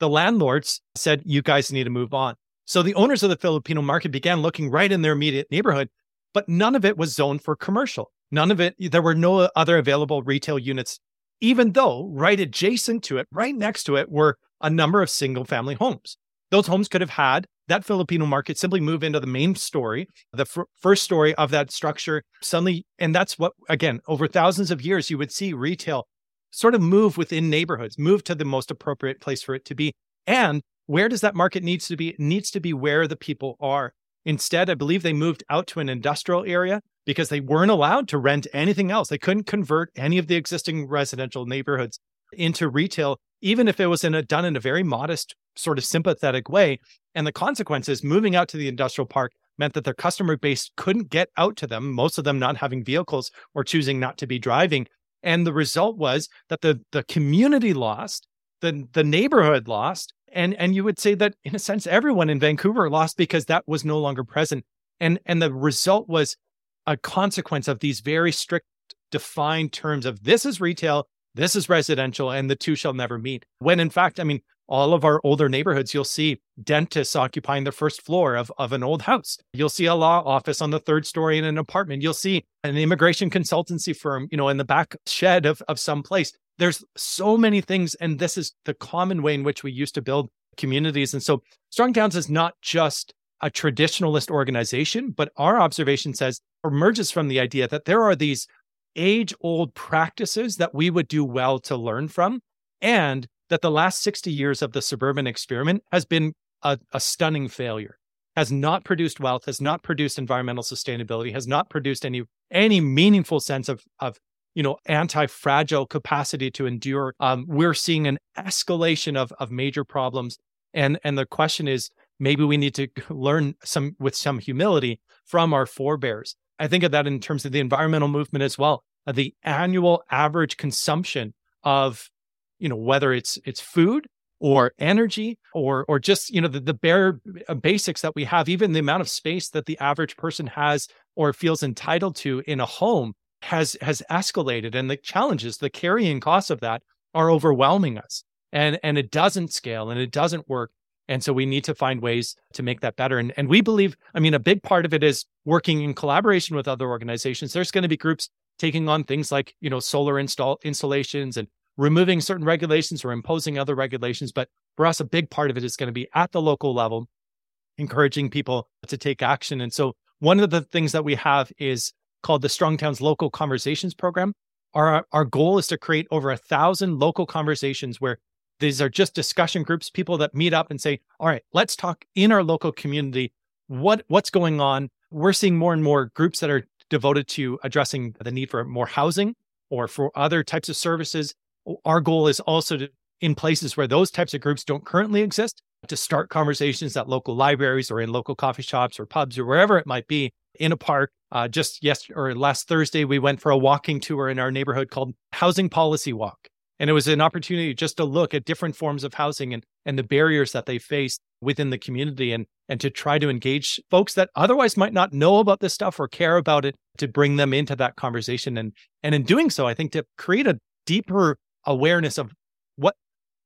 The landlords said, You guys need to move on. So the owners of the Filipino market began looking right in their immediate neighborhood, but none of it was zoned for commercial. None of it, there were no other available retail units, even though right adjacent to it, right next to it, were a number of single family homes. Those homes could have had that Filipino market simply move into the main story, the f- first story of that structure suddenly. And that's what, again, over thousands of years, you would see retail sort of move within neighborhoods, move to the most appropriate place for it to be. And where does that market needs to be? It needs to be where the people are. Instead, I believe they moved out to an industrial area because they weren't allowed to rent anything else. They couldn't convert any of the existing residential neighborhoods into retail, even if it was in a, done in a very modest, sort of sympathetic way. And the consequences moving out to the industrial park meant that their customer base couldn't get out to them, most of them not having vehicles or choosing not to be driving. And the result was that the, the community lost, the, the neighborhood lost. And, and you would say that in a sense, everyone in Vancouver lost because that was no longer present. And, and the result was a consequence of these very strict defined terms of this is retail, this is residential, and the two shall never meet. When in fact, I mean, all of our older neighborhoods, you'll see dentists occupying the first floor of, of an old house. You'll see a law office on the third story in an apartment. You'll see an immigration consultancy firm, you know, in the back shed of, of some place. There's so many things. And this is the common way in which we used to build communities. And so Strong Towns is not just a traditionalist organization, but our observation says emerges from the idea that there are these age old practices that we would do well to learn from. And that the last 60 years of the suburban experiment has been a, a stunning failure has not produced wealth has not produced environmental sustainability has not produced any any meaningful sense of of you know anti-fragile capacity to endure um, we're seeing an escalation of of major problems and and the question is maybe we need to learn some with some humility from our forebears I think of that in terms of the environmental movement as well. The annual average consumption of, you know, whether it's it's food or energy or or just you know the, the bare uh, basics that we have even the amount of space that the average person has or feels entitled to in a home has has escalated and the challenges the carrying costs of that are overwhelming us and and it doesn't scale and it doesn't work and so we need to find ways to make that better and and we believe i mean a big part of it is working in collaboration with other organizations there's going to be groups taking on things like you know solar install installations and removing certain regulations or imposing other regulations. But for us, a big part of it is going to be at the local level, encouraging people to take action. And so one of the things that we have is called the Strong Towns Local Conversations Program. Our, our goal is to create over a thousand local conversations where these are just discussion groups, people that meet up and say, all right, let's talk in our local community. What what's going on? We're seeing more and more groups that are devoted to addressing the need for more housing or for other types of services our goal is also to, in places where those types of groups don't currently exist, to start conversations at local libraries or in local coffee shops or pubs or wherever it might be in a park. Uh, just yesterday or last Thursday, we went for a walking tour in our neighborhood called Housing Policy Walk. And it was an opportunity just to look at different forms of housing and, and the barriers that they face within the community and, and to try to engage folks that otherwise might not know about this stuff or care about it to bring them into that conversation. And, and in doing so, I think to create a deeper awareness of what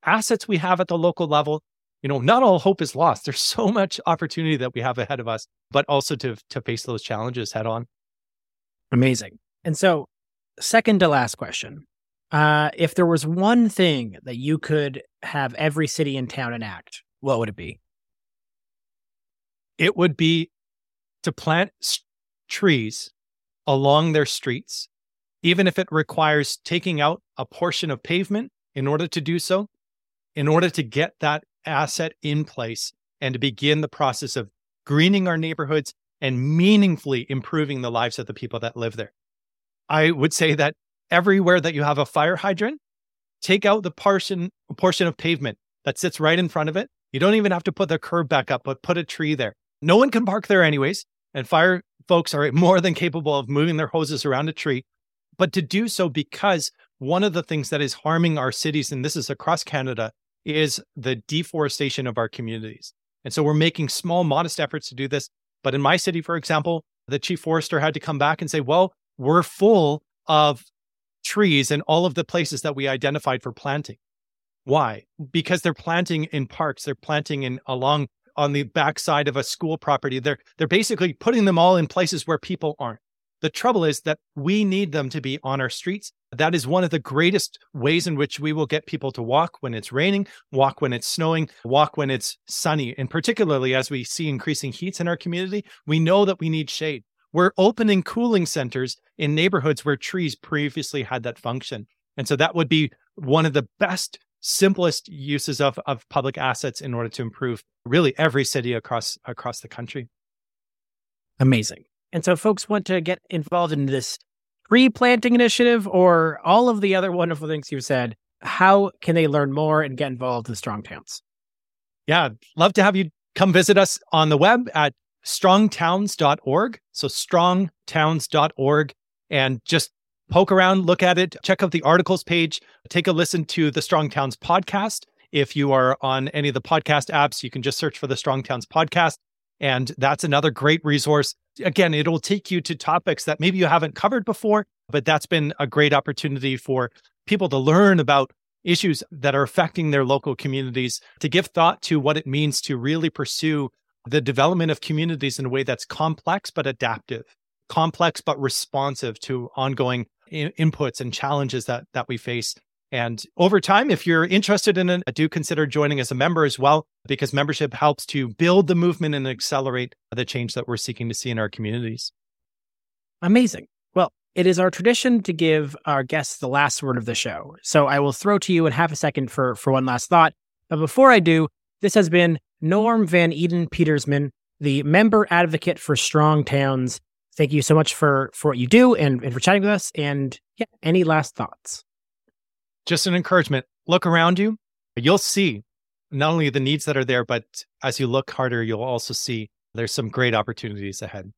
assets we have at the local level. You know, not all hope is lost. There's so much opportunity that we have ahead of us, but also to to face those challenges head on.
Amazing. And so, second to last question. Uh, if there was one thing that you could have every city and town enact, what would it be?
It would be to plant s- trees along their streets even if it requires taking out a portion of pavement in order to do so, in order to get that asset in place and to begin the process of greening our neighborhoods and meaningfully improving the lives of the people that live there. I would say that everywhere that you have a fire hydrant, take out the portion portion of pavement that sits right in front of it. You don't even have to put the curb back up, but put a tree there. No one can park there anyways, and fire folks are more than capable of moving their hoses around a tree but to do so because one of the things that is harming our cities, and this is across Canada, is the deforestation of our communities. And so we're making small, modest efforts to do this. But in my city, for example, the chief forester had to come back and say, well, we're full of trees in all of the places that we identified for planting. Why? Because they're planting in parks, they're planting in along on the backside of a school property. They're they're basically putting them all in places where people aren't. The trouble is that we need them to be on our streets. That is one of the greatest ways in which we will get people to walk when it's raining, walk when it's snowing, walk when it's sunny. And particularly as we see increasing heats in our community, we know that we need shade. We're opening cooling centers in neighborhoods where trees previously had that function. And so that would be one of the best, simplest uses of, of public assets in order to improve really every city across across the country.
Amazing. And so folks want to get involved in this tree planting initiative or all of the other wonderful things you've said. How can they learn more and get involved in Strong Towns?
Yeah, love to have you come visit us on the web at strongtowns.org. So strongtowns.org and just poke around, look at it, check out the articles page, take a listen to the Strong Towns podcast. If you are on any of the podcast apps, you can just search for the Strong Towns podcast. And that's another great resource. Again, it'll take you to topics that maybe you haven't covered before, but that's been a great opportunity for people to learn about issues that are affecting their local communities, to give thought to what it means to really pursue the development of communities in a way that's complex but adaptive, complex but responsive to ongoing in- inputs and challenges that that we face and over time, if you're interested in it, do consider joining as a member as well, because membership helps to build the movement and accelerate the change that we're seeking to see in our communities.
Amazing. Well, it is our tradition to give our guests the last word of the show. So I will throw to you in half a second for, for one last thought. But before I do, this has been Norm Van Eeden Petersman, the member advocate for Strong Towns. Thank you so much for, for what you do and, and for chatting with us. And yeah, any last thoughts?
just an encouragement. Look around you. You'll see not only the needs that are there, but as you look harder, you'll also see there's some great opportunities ahead.